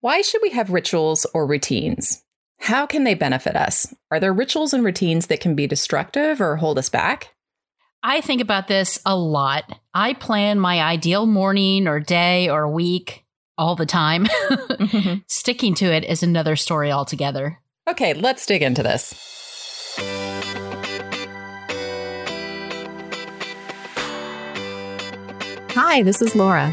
Why should we have rituals or routines? How can they benefit us? Are there rituals and routines that can be destructive or hold us back? I think about this a lot. I plan my ideal morning or day or week all the time. mm-hmm. Sticking to it is another story altogether. Okay, let's dig into this. Hi, this is Laura.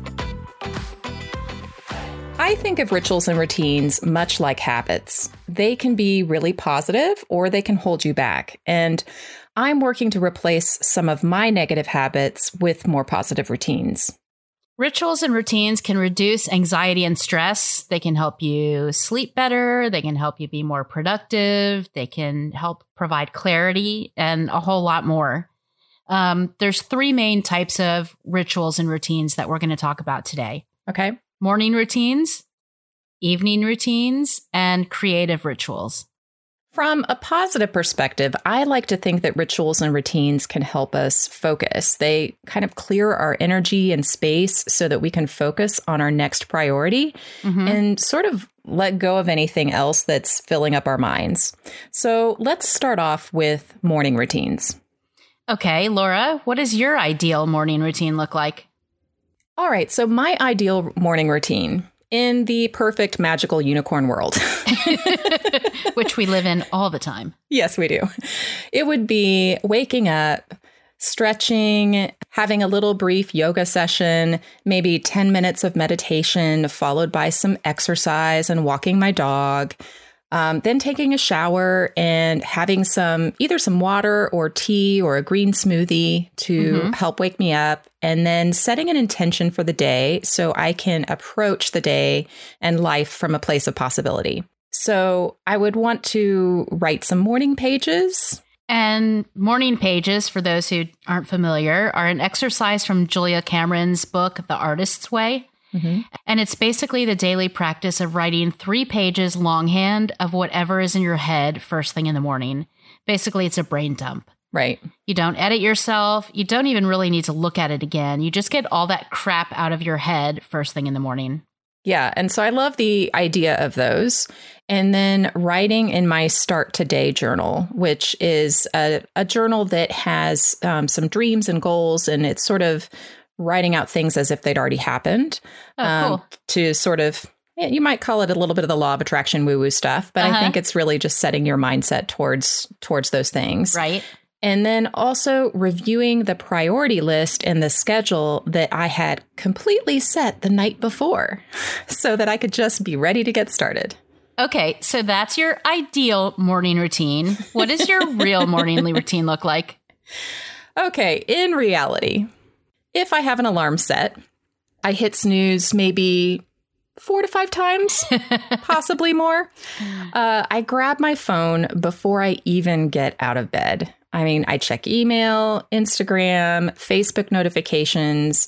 I think of rituals and routines much like habits. They can be really positive or they can hold you back. And I'm working to replace some of my negative habits with more positive routines. Rituals and routines can reduce anxiety and stress. They can help you sleep better. They can help you be more productive. They can help provide clarity and a whole lot more. Um, there's three main types of rituals and routines that we're going to talk about today. Okay morning routines, evening routines, and creative rituals. From a positive perspective, I like to think that rituals and routines can help us focus. They kind of clear our energy and space so that we can focus on our next priority mm-hmm. and sort of let go of anything else that's filling up our minds. So let's start off with morning routines. Okay, Laura, what does your ideal morning routine look like? All right. So, my ideal morning routine in the perfect magical unicorn world, which we live in all the time. Yes, we do. It would be waking up, stretching, having a little brief yoga session, maybe 10 minutes of meditation, followed by some exercise and walking my dog, um, then taking a shower and having some either some water or tea or a green smoothie to mm-hmm. help wake me up. And then setting an intention for the day so I can approach the day and life from a place of possibility. So I would want to write some morning pages. And morning pages, for those who aren't familiar, are an exercise from Julia Cameron's book, The Artist's Way. Mm-hmm. And it's basically the daily practice of writing three pages longhand of whatever is in your head first thing in the morning. Basically, it's a brain dump. Right. You don't edit yourself. You don't even really need to look at it again. You just get all that crap out of your head first thing in the morning. Yeah. And so I love the idea of those. And then writing in my Start Today journal, which is a, a journal that has um, some dreams and goals, and it's sort of writing out things as if they'd already happened oh, um, cool. to sort of you might call it a little bit of the law of attraction woo woo stuff but uh-huh. i think it's really just setting your mindset towards towards those things right and then also reviewing the priority list and the schedule that I had completely set the night before so that I could just be ready to get started. Okay, so that's your ideal morning routine. What does your real morning routine look like? Okay, in reality, if I have an alarm set, I hit snooze maybe four to five times, possibly more. Uh, I grab my phone before I even get out of bed. I mean, I check email, Instagram, Facebook notifications.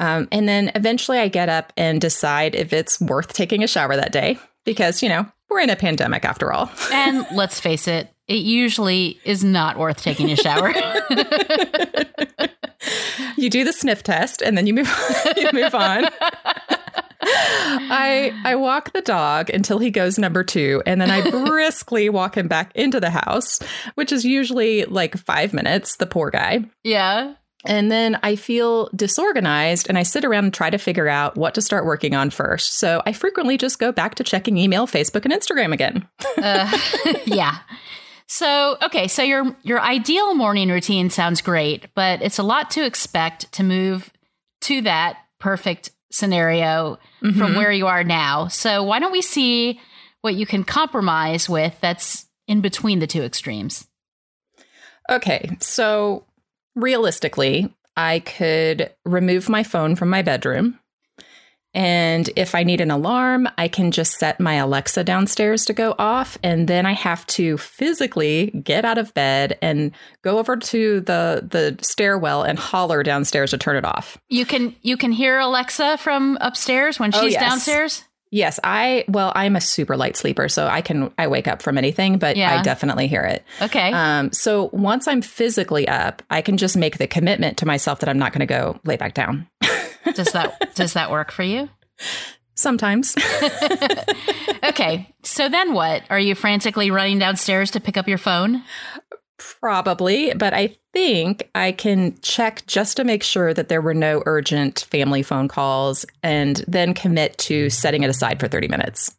Um, and then eventually I get up and decide if it's worth taking a shower that day because, you know, we're in a pandemic after all. and let's face it, it usually is not worth taking a shower. you do the sniff test and then you move you move on. I I walk the dog until he goes number 2 and then I briskly walk him back into the house, which is usually like 5 minutes, the poor guy. Yeah. And then I feel disorganized and I sit around and try to figure out what to start working on first. So I frequently just go back to checking email, Facebook, and Instagram again. uh, yeah. So, okay, so your your ideal morning routine sounds great, but it's a lot to expect to move to that perfect scenario mm-hmm. from where you are now. So, why don't we see what you can compromise with that's in between the two extremes? Okay, so realistically, I could remove my phone from my bedroom And if I need an alarm, I can just set my Alexa downstairs to go off. And then I have to physically get out of bed and go over to the, the stairwell and holler downstairs to turn it off. You can you can hear Alexa from upstairs when she's Oh, yes. downstairs? Yes, I well, I'm a super light sleeper, so I can I wake up from anything, but Yeah. I definitely hear it. Okay. Um, so once I'm physically up, I can just make the commitment to myself that I'm not going to go lay back down. does that does that work for you? Sometimes. Okay. So then what? Are you frantically running downstairs to pick up your phone? Probably, but I think I can check just to make sure that there were no urgent family phone calls and then commit to setting it aside for 30 minutes.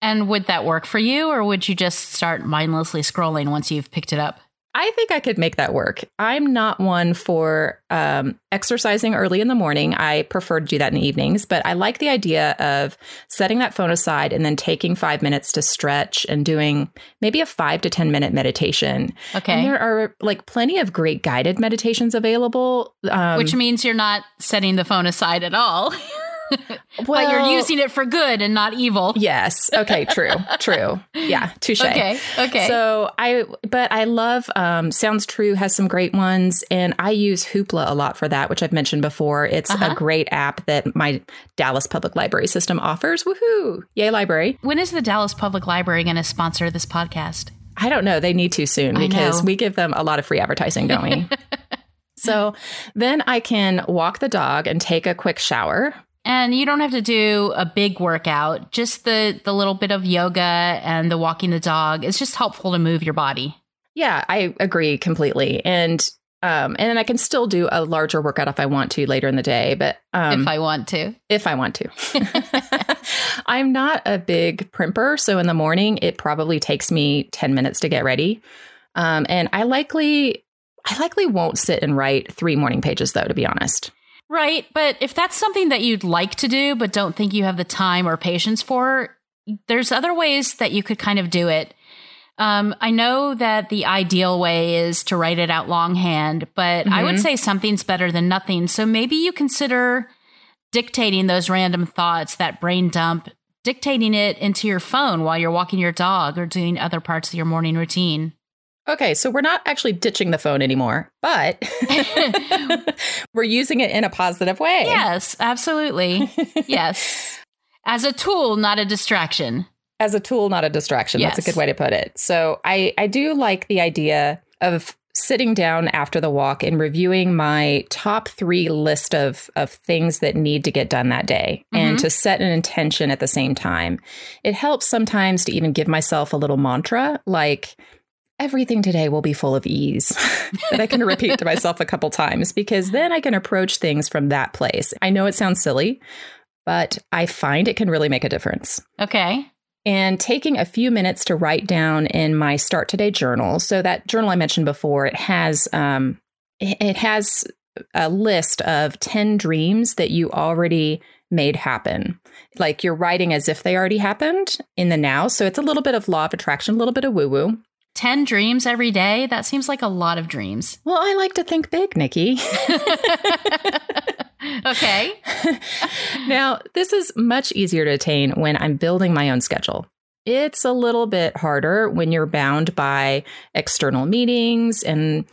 And would that work for you or would you just start mindlessly scrolling once you've picked it up? I think I could make that work. I'm not one for um, exercising early in the morning. I prefer to do that in the evenings, but I like the idea of setting that phone aside and then taking five minutes to stretch and doing maybe a five to 10 minute meditation. Okay. And there are like plenty of great guided meditations available. Um, Which means you're not setting the phone aside at all. but you're using it for good and not evil. Yes. Okay. True. true. Yeah. Touche. Okay. Okay. So I, but I love um, Sounds True has some great ones, and I use Hoopla a lot for that, which I've mentioned before. It's Uh-huh. a great app that my Dallas Public Library system offers. Woohoo! Yay, library! when is the Dallas Public Library going to sponsor this podcast? I don't know. They need to soon because we give them a lot of free advertising, don't we? so then I can walk the dog and take a quick shower. And you don't have to do a big workout, just the the little bit of yoga and the walking the dog. It's just helpful to move your body. Yeah, I agree completely. And um, and then I can still do a larger workout if I want to later in the day. But um, if I want to. if I want to. I'm not a big primper, so in the morning it probably takes me 10 minutes to get ready. Um, and I likely I likely won't sit and write three morning pages though, to be honest. Right, but if that's something that you'd like to do but don't think you have the time or patience for, there's other ways that you could kind of do it. Um, I know that the ideal way is to write it out longhand, but I would Mhm. say something's better than nothing. So maybe you consider dictating those random thoughts, that brain dump, dictating it into your phone while you're walking your dog or doing other parts of your morning routine. Okay, so we're not actually ditching the phone anymore, but we're using it in a positive way. Yes, absolutely. yes. As a tool, not a distraction. as a tool, not a distraction. That's a good way to put it. So I, I do like the idea of sitting down after the walk and reviewing my top three list of, of things that need to get done that day and Mhm. to set an intention at the same time. It helps sometimes to even give myself a little mantra like, everything today will be full of ease that I can repeat to myself a couple times because then I can approach things from that place. I know it sounds silly, but I find it can really make a difference Okay. and taking a few minutes to write down in my start today journal so that journal i mentioned before it has um it it has a list of 10 dreams that you already made happen like you're writing as if they already happened in the now so it's a little bit of law of attraction a little bit of woo woo 10 dreams every day? That seems like a lot of dreams. well i like to think big nikki okay. now, this is much easier to attain when I'm building my own schedule. It's a little bit harder when you're bound by external meetings and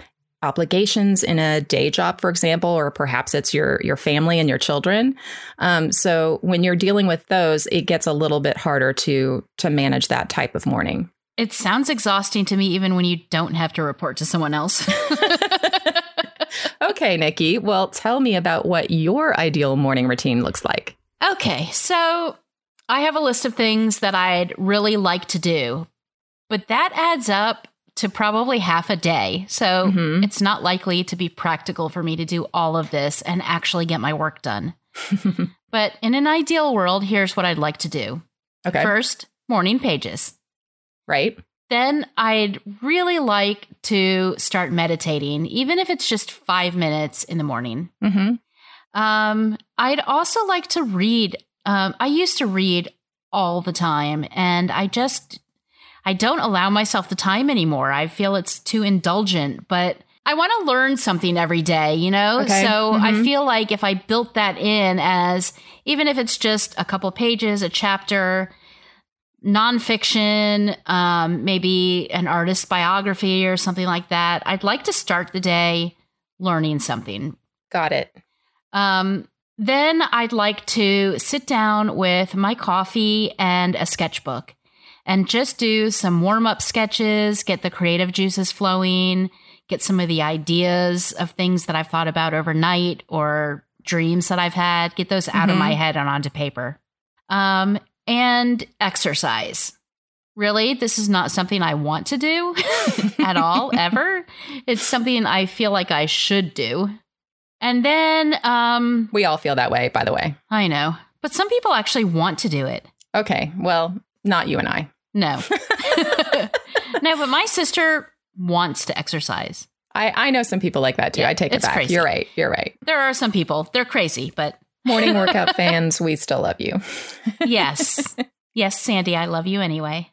obligations in a day job, for example, or perhaps it's your your family and your children. Um, so when you're dealing with those, it gets a little bit harder to to manage that type of morning. It sounds exhausting to me even when you don't have to report to someone else. okay, Nikki. Well, tell me about what your ideal morning routine looks like. okay, so I have a list of things that I'd really like to do, but that adds up to probably half a day. So Mhm. it's not likely to be practical for me to do all of this and actually get my work done. But in an ideal world, here's what I'd like to do. okay. First, morning pages. Right. Then I'd really like to start meditating, even if it's just five minutes in the morning. Mm-hmm. Um, I'd also like to read. Um, I used to read all the time, and I just I don't allow myself the time anymore. I feel it's too indulgent, but I want to learn something every day, you know? Okay. So Mhm. I feel like if I built that in as even if it's just a couple pages, a chapter, nonfiction, um, maybe an artist biography or something like that, I'd like to start the day learning something. Got it. Um, then I'd like to sit down with my coffee and a sketchbook and just do some warm up sketches, get the creative juices flowing, get some of the ideas of things that I've thought about overnight or dreams that I've had, get those out of Mhm. my head and onto paper. Um, and exercise. Really, this is not something I want to do at all, ever. It's something I feel like I should do. And then, um, We all feel that way, by the way. I know, but some people actually want to do it. Okay. Well, not you and I. No. no, but my sister wants to exercise. I, I know some people like that too. Yeah, I take it back. crazy. You're right. You're right. There are some people, they're crazy, but Morning workout fans, we still love you. yes. yes, Sandy, I love you anyway.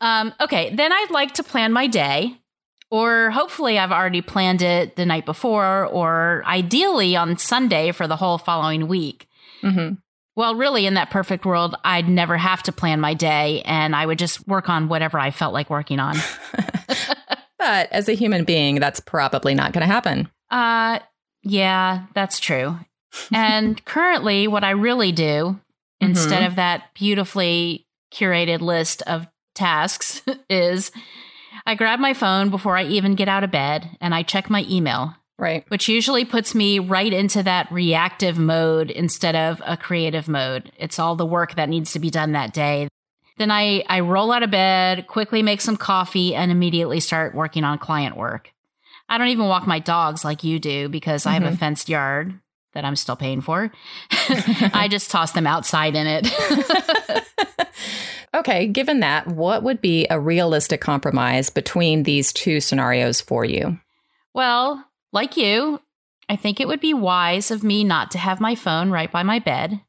um, okay, then I'd like to plan my day, or hopefully I've already planned it the night before, or ideally on Sunday for the whole following week. hmm Well, really, in that perfect world, I'd never have to plan my day and I would just work on whatever I felt like working on. But as a human being, that's probably not going to happen. Uh, yeah, that's true. And currently, what I really do instead mm-hmm. of that beautifully curated list of tasks is I grab my phone before I even get out of bed and I check my email, Right. which usually puts me right into that reactive mode instead of a creative mode. It's all the work that needs to be done that day. Then I, I roll out of bed, quickly make some coffee, and immediately start working on client work. I don't even walk my dogs like you do because I have a mm-hmm. fenced yard that I'm still paying for. I just toss them outside in it. Okay. Given that, what would be a realistic compromise between these two scenarios for you? well, like you, I think it would be wise of me not to have my phone right by my bed.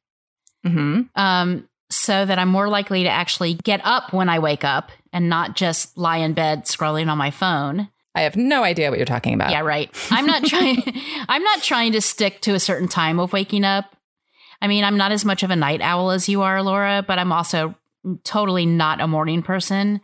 hmm Um, so that I'm more likely to actually get up when I wake up and not just lie in bed scrolling on my phone. I have no idea what you're talking about. Yeah, right. I'm not trying I'm not trying to stick to a certain time of waking up. I mean, I'm not as much of a night owl as you are, Laura, but I'm also totally not a morning person.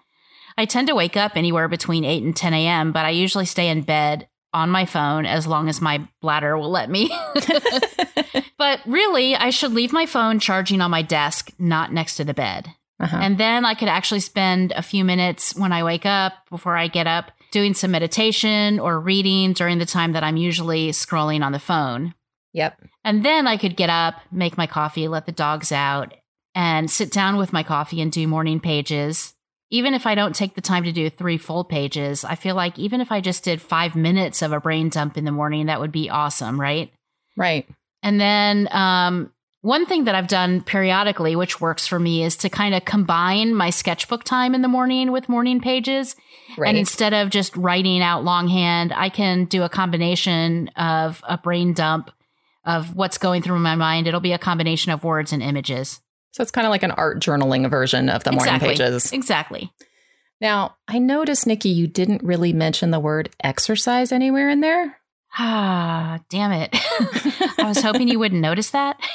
I tend to wake up anywhere between 8 and 10 a.m., but I usually stay in bed on my phone as long as my bladder will let me. but really, I should leave my phone charging on my desk, not next to the bed. Uh-huh. And then I could actually spend a few minutes when I wake up, before I get up, doing some meditation or reading during the time that I'm usually scrolling on the phone. Yep. And then I could get up, make my coffee, let the dogs out, and sit down with my coffee and do morning pages. Even if I don't take the time to do three full pages, I feel like even if I just did five minutes of a brain dump in the morning, that would be awesome, right? Right. And then um, one thing that I've done periodically, which works for me, is to kind of combine my sketchbook time in the morning with morning pages. Right. And instead of just writing out longhand, I can do a combination of a brain dump of what's going through my mind. It'll be a combination of words and images. so it's kind of like an art journaling version of the morning exactly. pages. Exactly. Now, I noticed, Nikki, you didn't really mention the word exercise anywhere in there. Ah, damn it. I was hoping you wouldn't notice that.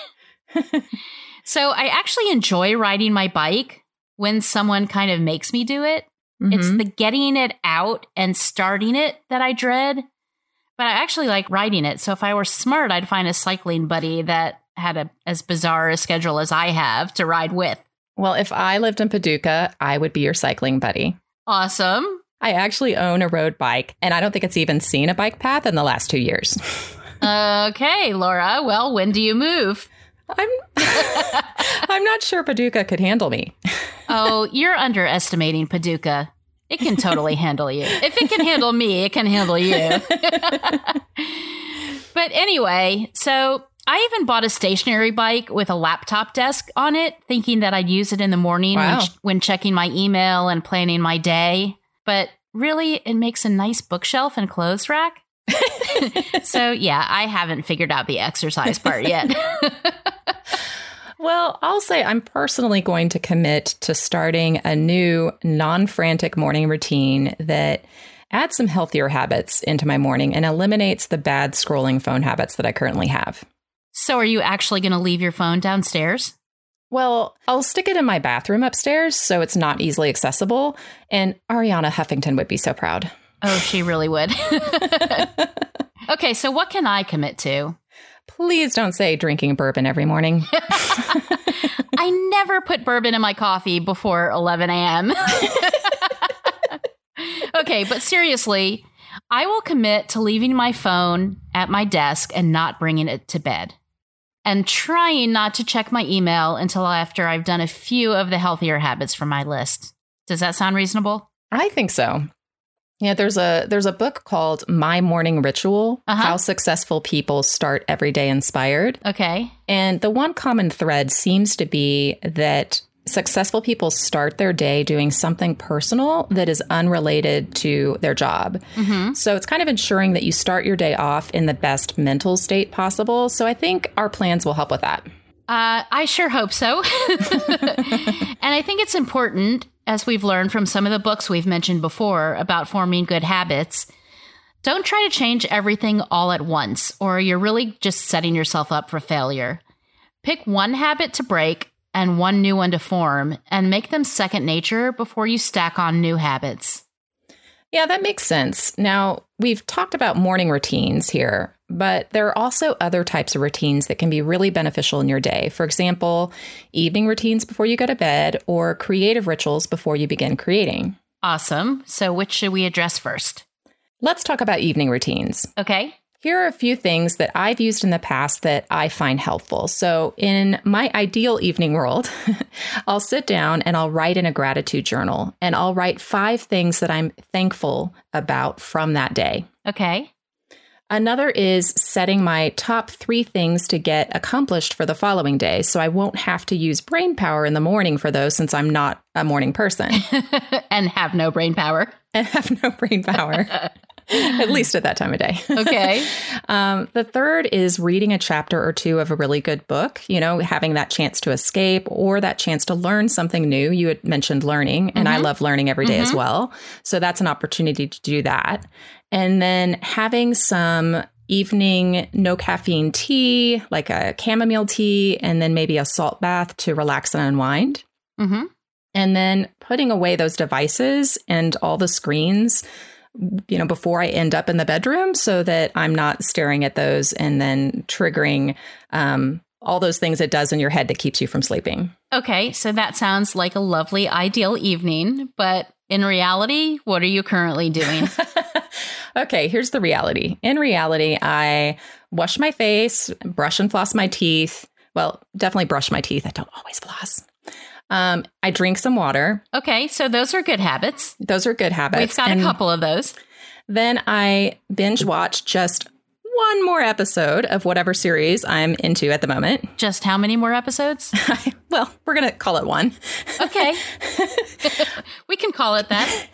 so I actually enjoy riding my bike when someone kind of makes me do it. It's Mhm. the getting it out and starting it that I dread. But I actually like riding it. So if I were smart, I'd find a cycling buddy that had a as bizarre a schedule as I have to ride with. well, if I lived in Paducah, I would be your cycling buddy. Awesome. I actually own a road bike, and I don't think it's even seen a bike path in the last two years. Okay, Laura. Well, when do you move? I'm I'm not sure Paducah could handle me. Oh, you're underestimating Paducah. It can totally handle you. If it can handle me, it can handle you. but anyway, so I even bought a stationary bike with a laptop desk on it, thinking that I'd use it in the morning Wow. when, when checking my email and planning my day. But really, it makes a nice bookshelf and clothes rack. so, yeah, I haven't figured out the exercise part yet. Well, I'll say I'm personally going to commit to starting a new non frantic morning routine that adds some healthier habits into my morning and eliminates the bad scrolling phone habits that I currently have. So, are you actually going to leave your phone downstairs? Well, I'll stick it in my bathroom upstairs so it's not easily accessible. And Arianna Huffington would be so proud. Oh, she really would. okay, so what can I commit to? Please don't say drinking bourbon every morning. I never put bourbon in my coffee before 11 a.m. okay, but seriously, I will commit to leaving my phone at my desk and not bringing it to bed. And trying not to check my email until after I've done a few of the healthier habits from my list. Does that sound reasonable? I think so. Yeah, there's a there's a book called My Morning Ritual: Uh-huh. How Successful People Start Every Day Inspired. Okay. And the one common thread seems to be that successful people start their day doing something personal that is unrelated to their job. hmm So it's kind of ensuring that you start your day off in the best mental state possible. So I think our plans will help with that. Uh, I sure hope so. and I think it's important, as we've learned from some of the books we've mentioned before about forming good habits, don't try to change everything all at once, or you're really just setting yourself up for failure. Pick one habit to break and one new one to form, and make them second nature before you stack on new habits. Yeah, that makes sense. Now, we've talked about morning routines here, but there are also other types of routines that can be really beneficial in your day. For example, evening routines before you go to bed or creative rituals before you begin creating. Awesome. So, which should we address first? Let's talk about evening routines. Okay. Here are a few things that I've used in the past that I find helpful. So, in my ideal evening world, I'll sit down and I'll write in a gratitude journal and I'll write five things that I'm thankful about from that day. Okay. Another is setting my top three things to get accomplished for the following day. So I won't have to use brain power in the morning for those since I'm not a morning person and have no brain power. and have no brain power, at least at that time of day. Okay. Um, the third is reading a chapter or two of a really good book, you know, having that chance to escape or that chance to learn something new. You had mentioned learning, and I love learning every day as well. So that's an opportunity to do that. And then having some evening no caffeine tea, like a chamomile tea, and then maybe a salt bath to relax and unwind. hmm And then putting away those devices and all the screens, you know, before I end up in the bedroom so that I'm not staring at those and then triggering um, all those things it does in your head that keeps you from sleeping. Okay, so that sounds like a lovely ideal evening, but in reality, what are you currently doing? okay, here's the reality. In reality, I wash my face, brush and floss my teeth. Well, definitely brush my teeth. I don't always floss. Um, I drink some water. okay, so those are good habits. Those are good habits. We've got And a couple of those. Then I binge watch just one more episode of whatever series I'm into at the moment. Just how many more episodes? well, we're going to call it one. Okay. we can call it that.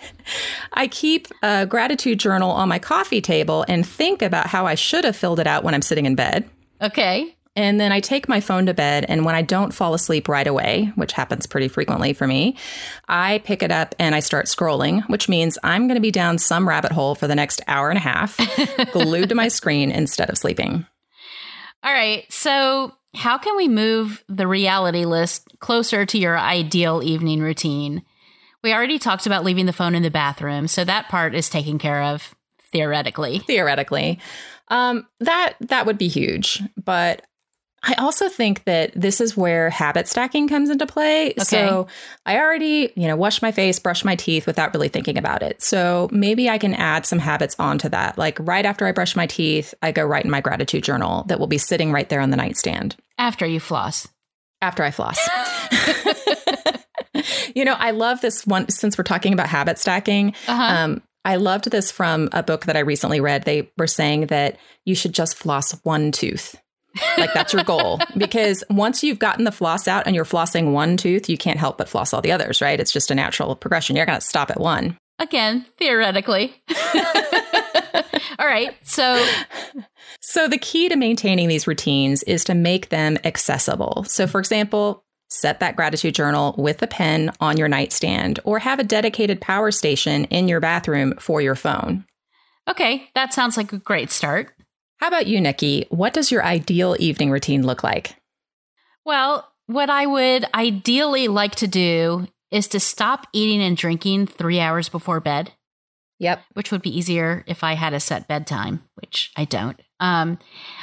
I keep a gratitude journal on my coffee table and think about how I should have filled it out when I'm sitting in bed. Okay. And then I take my phone to bed. And when I don't fall asleep right away, which happens pretty frequently for me, I pick it up and I start scrolling, which means I'm going to be down some rabbit hole for the next hour and a half, glued to my screen instead of sleeping. All right. So, how can we move the reality list closer to your ideal evening routine? We already talked about leaving the phone in the bathroom, so that part is taken care of theoretically. theoretically um, that that would be huge but i also think that this is where habit stacking comes into play so i already you know wash my face brush my teeth without really thinking about it so maybe i can add some habits onto that like right after i brush my teeth i go right in my gratitude journal that will be sitting right there on the nightstand After you floss. after i floss you know i love this one since we're talking about habit stacking Uh-huh. um, I loved this from a book that I recently read. They were saying that you should just floss one tooth. Like that's your goal. because once you've gotten the floss out and you're flossing one tooth, you can't help but floss all the others, right? It's just a natural progression. You're going to stop at one. Again, theoretically. All right. So, So the key to maintaining these routines is to make them accessible. So for example, set that gratitude journal with a pen on your nightstand or have a dedicated power station in your bathroom for your phone. Okay, that sounds like a great start. How about you, Nikki? What does your ideal evening routine look like? Well, what I would ideally like to do is to stop eating and drinking three hours before bed. Yep. Which would be easier if I had a set bedtime, which I don't. Um,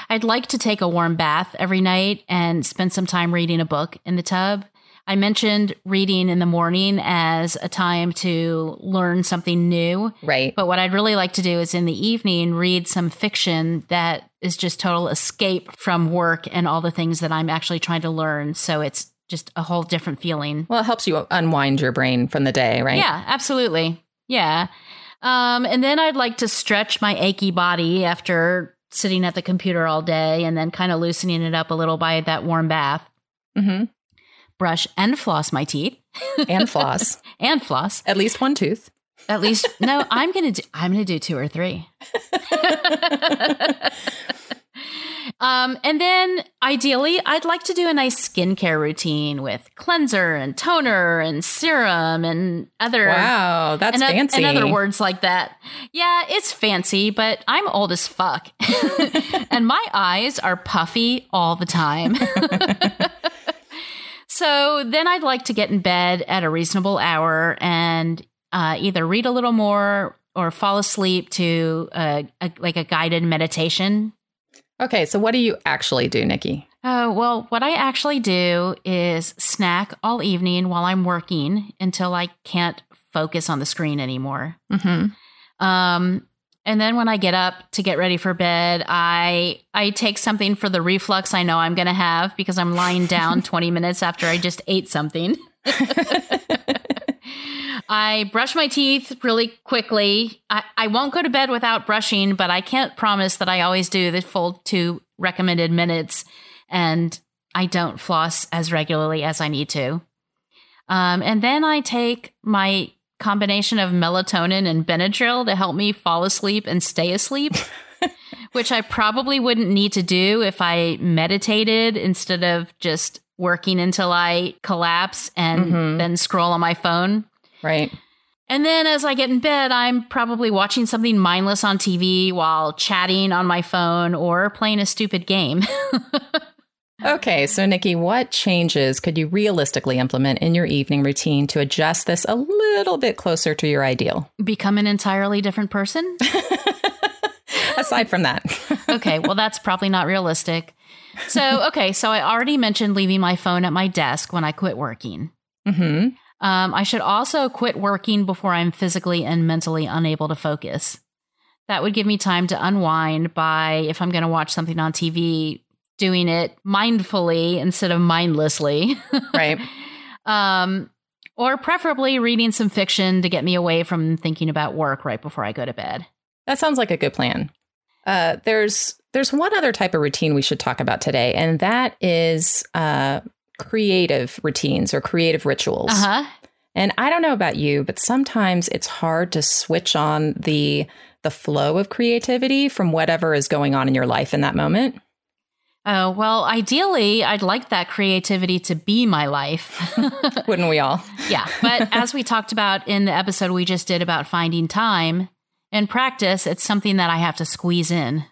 I'd like to take a warm bath every night and spend some time reading a book in the tub. I mentioned reading in the morning as a time to learn something new. Right. But what I'd really like to do is in the evening read some fiction that is just total escape from work and all the things that I'm actually trying to learn. So it's just a whole different feeling. Well, it helps you unwind your brain from the day, right? Yeah, absolutely. Yeah. Um, and then I'd like to stretch my achy body after sitting at the computer all day and then kind of loosening it up a little by that warm bath. Mm-hmm. Brush and floss my teeth. and floss. and floss. At least one tooth. At least no, I'm gonna do I'm gonna do two or three. Um, and then ideally, I'd like to do a nice skincare routine with cleanser and toner and serum and other. Wow, that's and, fancy. And other words like that. Yeah, it's fancy, but I'm old as fuck. and my eyes are puffy all the time. So then I'd like to get in bed at a reasonable hour and uh, either read a little more or fall asleep to a, a, like a guided meditation Okay, so what do you actually do, Nikki? Uh, well, what I actually do is snack all evening while I'm working until I can't focus on the screen anymore. Mm-hmm. Um, and then when I get up to get ready for bed, I I take something for the reflux I know I'm going to have because I'm lying down 20 minutes after I just ate something. I brush my teeth really quickly. I, I won't go to bed without brushing, but I can't promise that I always do the full two recommended minutes. And I don't floss as regularly as I need to. Um, and then I take my combination of melatonin and Benadryl to help me fall asleep and stay asleep, which I probably wouldn't need to do if I meditated instead of just working until I collapse and mm-hmm. then scroll on my phone. Right. And then as I get in bed, I'm probably watching something mindless on TV while chatting on my phone or playing a stupid game. okay, so Nikki, what changes could you realistically implement in your evening routine to adjust this a little bit closer to your ideal? Become an entirely different person? Aside from that. okay, well, that's probably not realistic. So, okay, so I already mentioned leaving my phone at my desk when I quit working. Mm-hmm. Um, I should also quit working before I'm physically and mentally unable to focus. That would give me time to unwind by, if I'm going to watch something on TV, doing it mindfully instead of mindlessly. Right. um, or preferably reading some fiction to get me away from thinking about work right before I go to bed. That sounds like a good plan. Uh, there's there's one other type of routine we should talk about today, and that is uh, creative routines or creative rituals. Uh-huh. And I don't know about you, but sometimes it's hard to switch on the the flow of creativity from whatever is going on in your life in that moment. Oh, well, ideally, I'd like that creativity to be my life. Wouldn't we all? yeah. But as we talked about in the episode we just did about finding time, in practice, it's something that I have to squeeze in.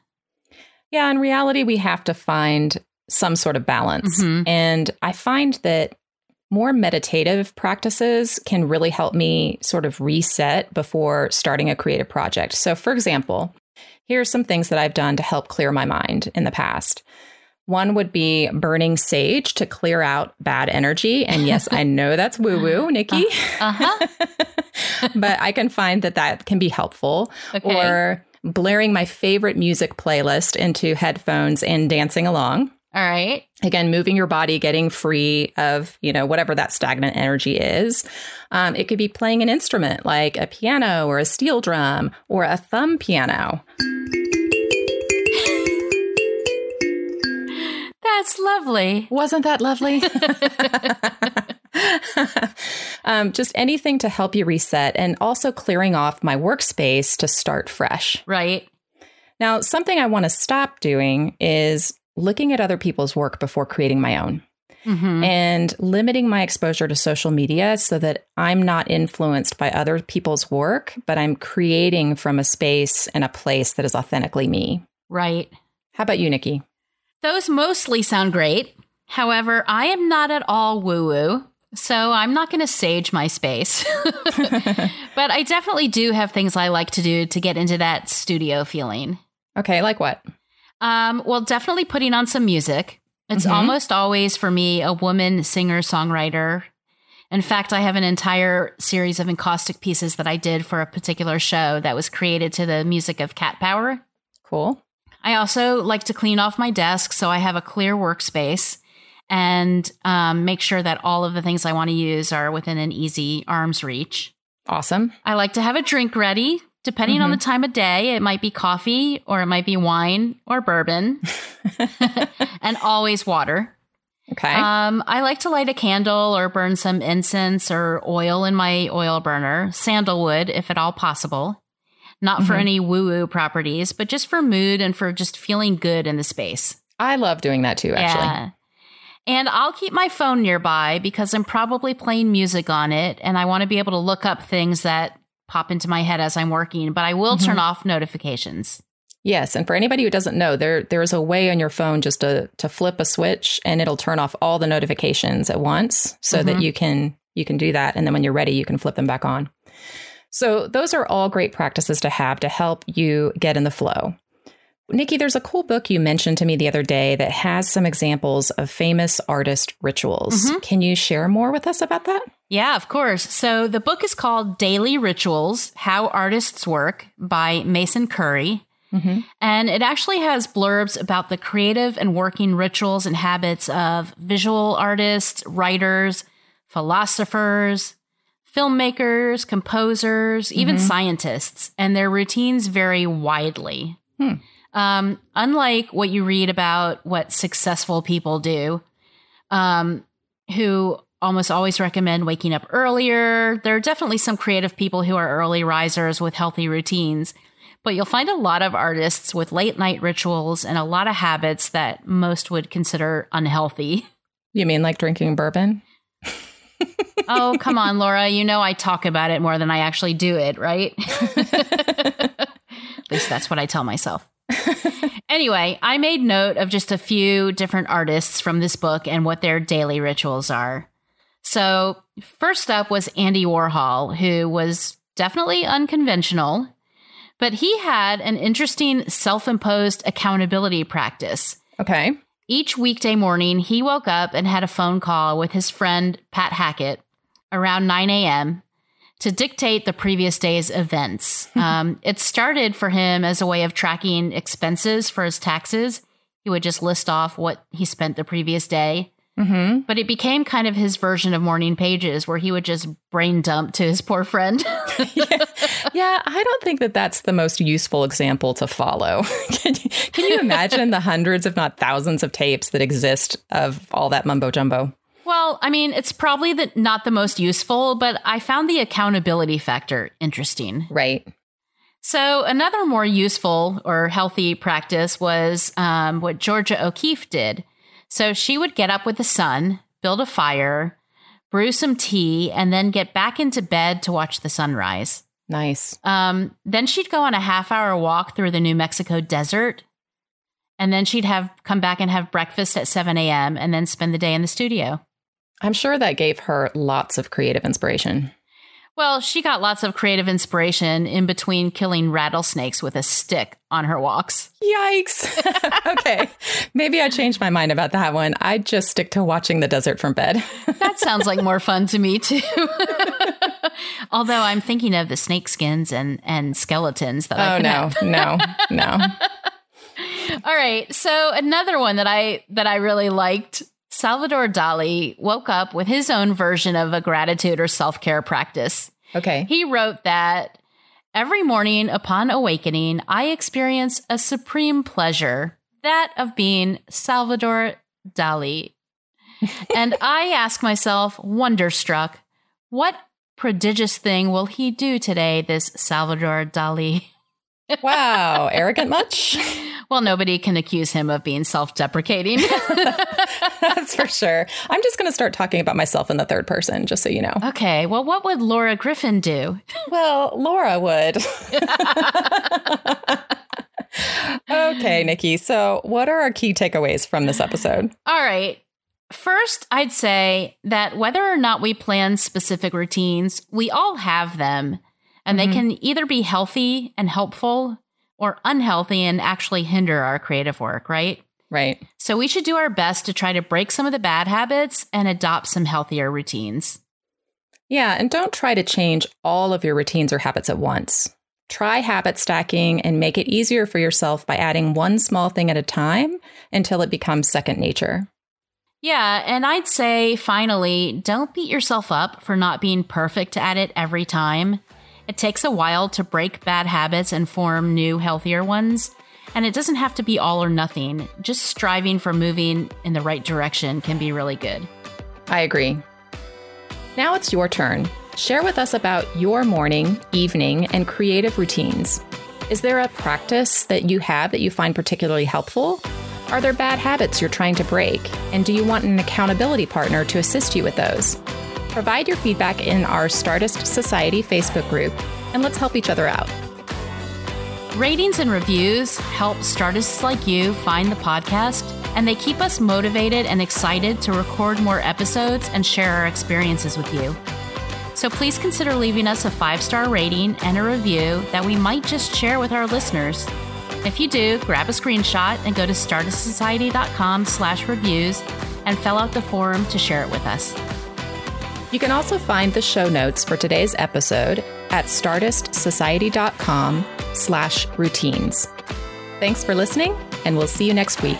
Yeah, in reality, we have to find some sort of balance. Mm-hmm. And I find that more meditative practices can really help me sort of reset before starting a creative project. So, for example, here are some things that I've done to help clear my mind in the past. One would be burning sage to clear out bad energy. And yes, I know that's woo woo, Nikki. Uh huh. but I can find that that can be helpful. Okay. Or blaring my favorite music playlist into headphones and dancing along. All right. Again, moving your body, getting free of, you know, whatever that stagnant energy is. Um, it could be playing an instrument like a piano or a steel drum or a thumb piano. That's lovely. Wasn't that lovely? um, just anything to help you reset and also clearing off my workspace to start fresh. Right. Now, something I want to stop doing is looking at other people's work before creating my own. mm-hmm. and limiting my exposure to social media so that I'm not influenced by other people's work, but I'm creating from a space and a place that is authentically me. Right. How about you, Nikki? Those mostly sound great. However, I am not at all woo woo. So I'm not going to sage my space. but I definitely do have things I like to do to get into that studio feeling. Okay, like what? Um, well, definitely putting on some music. It's mm-hmm. almost always for me a woman singer songwriter. In fact, I have an entire series of encaustic pieces that I did for a particular show that was created to the music of Cat Power. Cool. I also like to clean off my desk so I have a clear workspace and um, make sure that all of the things I want to use are within an easy arm's reach. Awesome. I like to have a drink ready. Depending mm-hmm. on the mm-hmm. time of day, it might be coffee or it might be wine or bourbon, and always water. Okay. Um, I like to light a candle or burn some incense or oil in my oil burner, sandalwood if at all possible. Not mm-hmm. for any woo woo properties, but just for mood and for just feeling good in the space. I love doing that too, actually. Yeah. And I'll keep my phone nearby because I'm probably playing music on it and I want to be able to look up things that pop into my head as I'm working, but I will mm-hmm. turn off notifications. Yes, and for anybody who doesn't know, there there is a way on your phone just to to flip a switch and it'll turn off all the notifications at once so mm-hmm. that you can you can do that and then when you're ready you can flip them back on. So those are all great practices to have to help you get in the flow. Nikki, there's a cool book you mentioned to me the other day that has some examples of famous artist rituals. Mm-hmm. Can you share more with us about that? Yeah, of course. So the book is called Daily Rituals How Artists Work by Mason Currey. Mm-hmm. And it actually has blurbs about the creative and working rituals and habits of visual artists, writers, philosophers, filmmakers, composers, even mm-hmm. scientists, and their routines vary widely. Hmm. Um, unlike what you read about what successful people do, um, who almost always recommend waking up earlier, there are definitely some creative people who are early risers with healthy routines. But you'll find a lot of artists with late night rituals and a lot of habits that most would consider unhealthy. You mean like drinking bourbon? Oh, come on, Laura. You know I talk about it more than I actually do it, right? At least that's what I tell myself. anyway, I made note of just a few different artists from this book and what their daily rituals are. So, first up was Andy Warhol, who was definitely unconventional, but he had an interesting self imposed accountability practice. Okay. Each weekday morning, he woke up and had a phone call with his friend Pat Hackett around 9 a.m to dictate the previous day's events. um, it started for him as a way of tracking expenses for his taxes. He would just list off what he spent the previous day. Mm-hmm. But it became kind of his version of morning pages where he would just brain dump to his poor friend. yeah. yeah. I don't think that that's the most useful example to follow. can, you, can you imagine the hundreds, if not thousands, of tapes that exist of all that mumbo jumbo? Well, I mean, it's probably the, not the most useful, but I found the accountability factor interesting. Right. So, another more useful or healthy practice was um, what Georgia O'Keeffe did. So, she would get up with the sun, build a fire, brew some tea, and then get back into bed to watch the sunrise. Nice. Um, then she'd go on a half hour walk through the New Mexico desert. And then she'd have come back and have breakfast at 7 a.m. and then spend the day in the studio. I'm sure that gave her lots of creative inspiration. Well, she got lots of creative inspiration in between killing rattlesnakes with a stick on her walks. Yikes. okay. Maybe I changed my mind about that one. I'd just stick to watching the desert from bed. that sounds like more fun to me, too. Although I'm thinking of the snake skins and, and skeletons that I Oh, no, no, no. All right. So another one that I that I really liked Salvador Dali woke up with his own version of a gratitude or self care practice. Okay. He wrote that every morning upon awakening, I experience a supreme pleasure, that of being Salvador Dali. and I ask myself, wonderstruck, what prodigious thing will he do today, this Salvador Dali? Wow, arrogant much? Well, nobody can accuse him of being self deprecating. That's for sure. I'm just going to start talking about myself in the third person, just so you know. Okay. Well, what would Laura Griffin do? Well, Laura would. okay, Nikki. So, what are our key takeaways from this episode? All right. First, I'd say that whether or not we plan specific routines, we all have them, and mm-hmm. they can either be healthy and helpful or unhealthy and actually hinder our creative work, right? Right. So we should do our best to try to break some of the bad habits and adopt some healthier routines. Yeah, and don't try to change all of your routines or habits at once. Try habit stacking and make it easier for yourself by adding one small thing at a time until it becomes second nature. Yeah, and I'd say finally, don't beat yourself up for not being perfect at it every time. It takes a while to break bad habits and form new, healthier ones. And it doesn't have to be all or nothing. Just striving for moving in the right direction can be really good. I agree. Now it's your turn. Share with us about your morning, evening, and creative routines. Is there a practice that you have that you find particularly helpful? Are there bad habits you're trying to break? And do you want an accountability partner to assist you with those? Provide your feedback in our Stardust Society Facebook group, and let's help each other out. Ratings and reviews help Stardists like you find the podcast, and they keep us motivated and excited to record more episodes and share our experiences with you. So please consider leaving us a five star rating and a review that we might just share with our listeners. If you do, grab a screenshot and go to stardustsociety.com slash reviews and fill out the form to share it with us. You can also find the show notes for today's episode at stardustsociety.com slash routines. Thanks for listening, and we'll see you next week.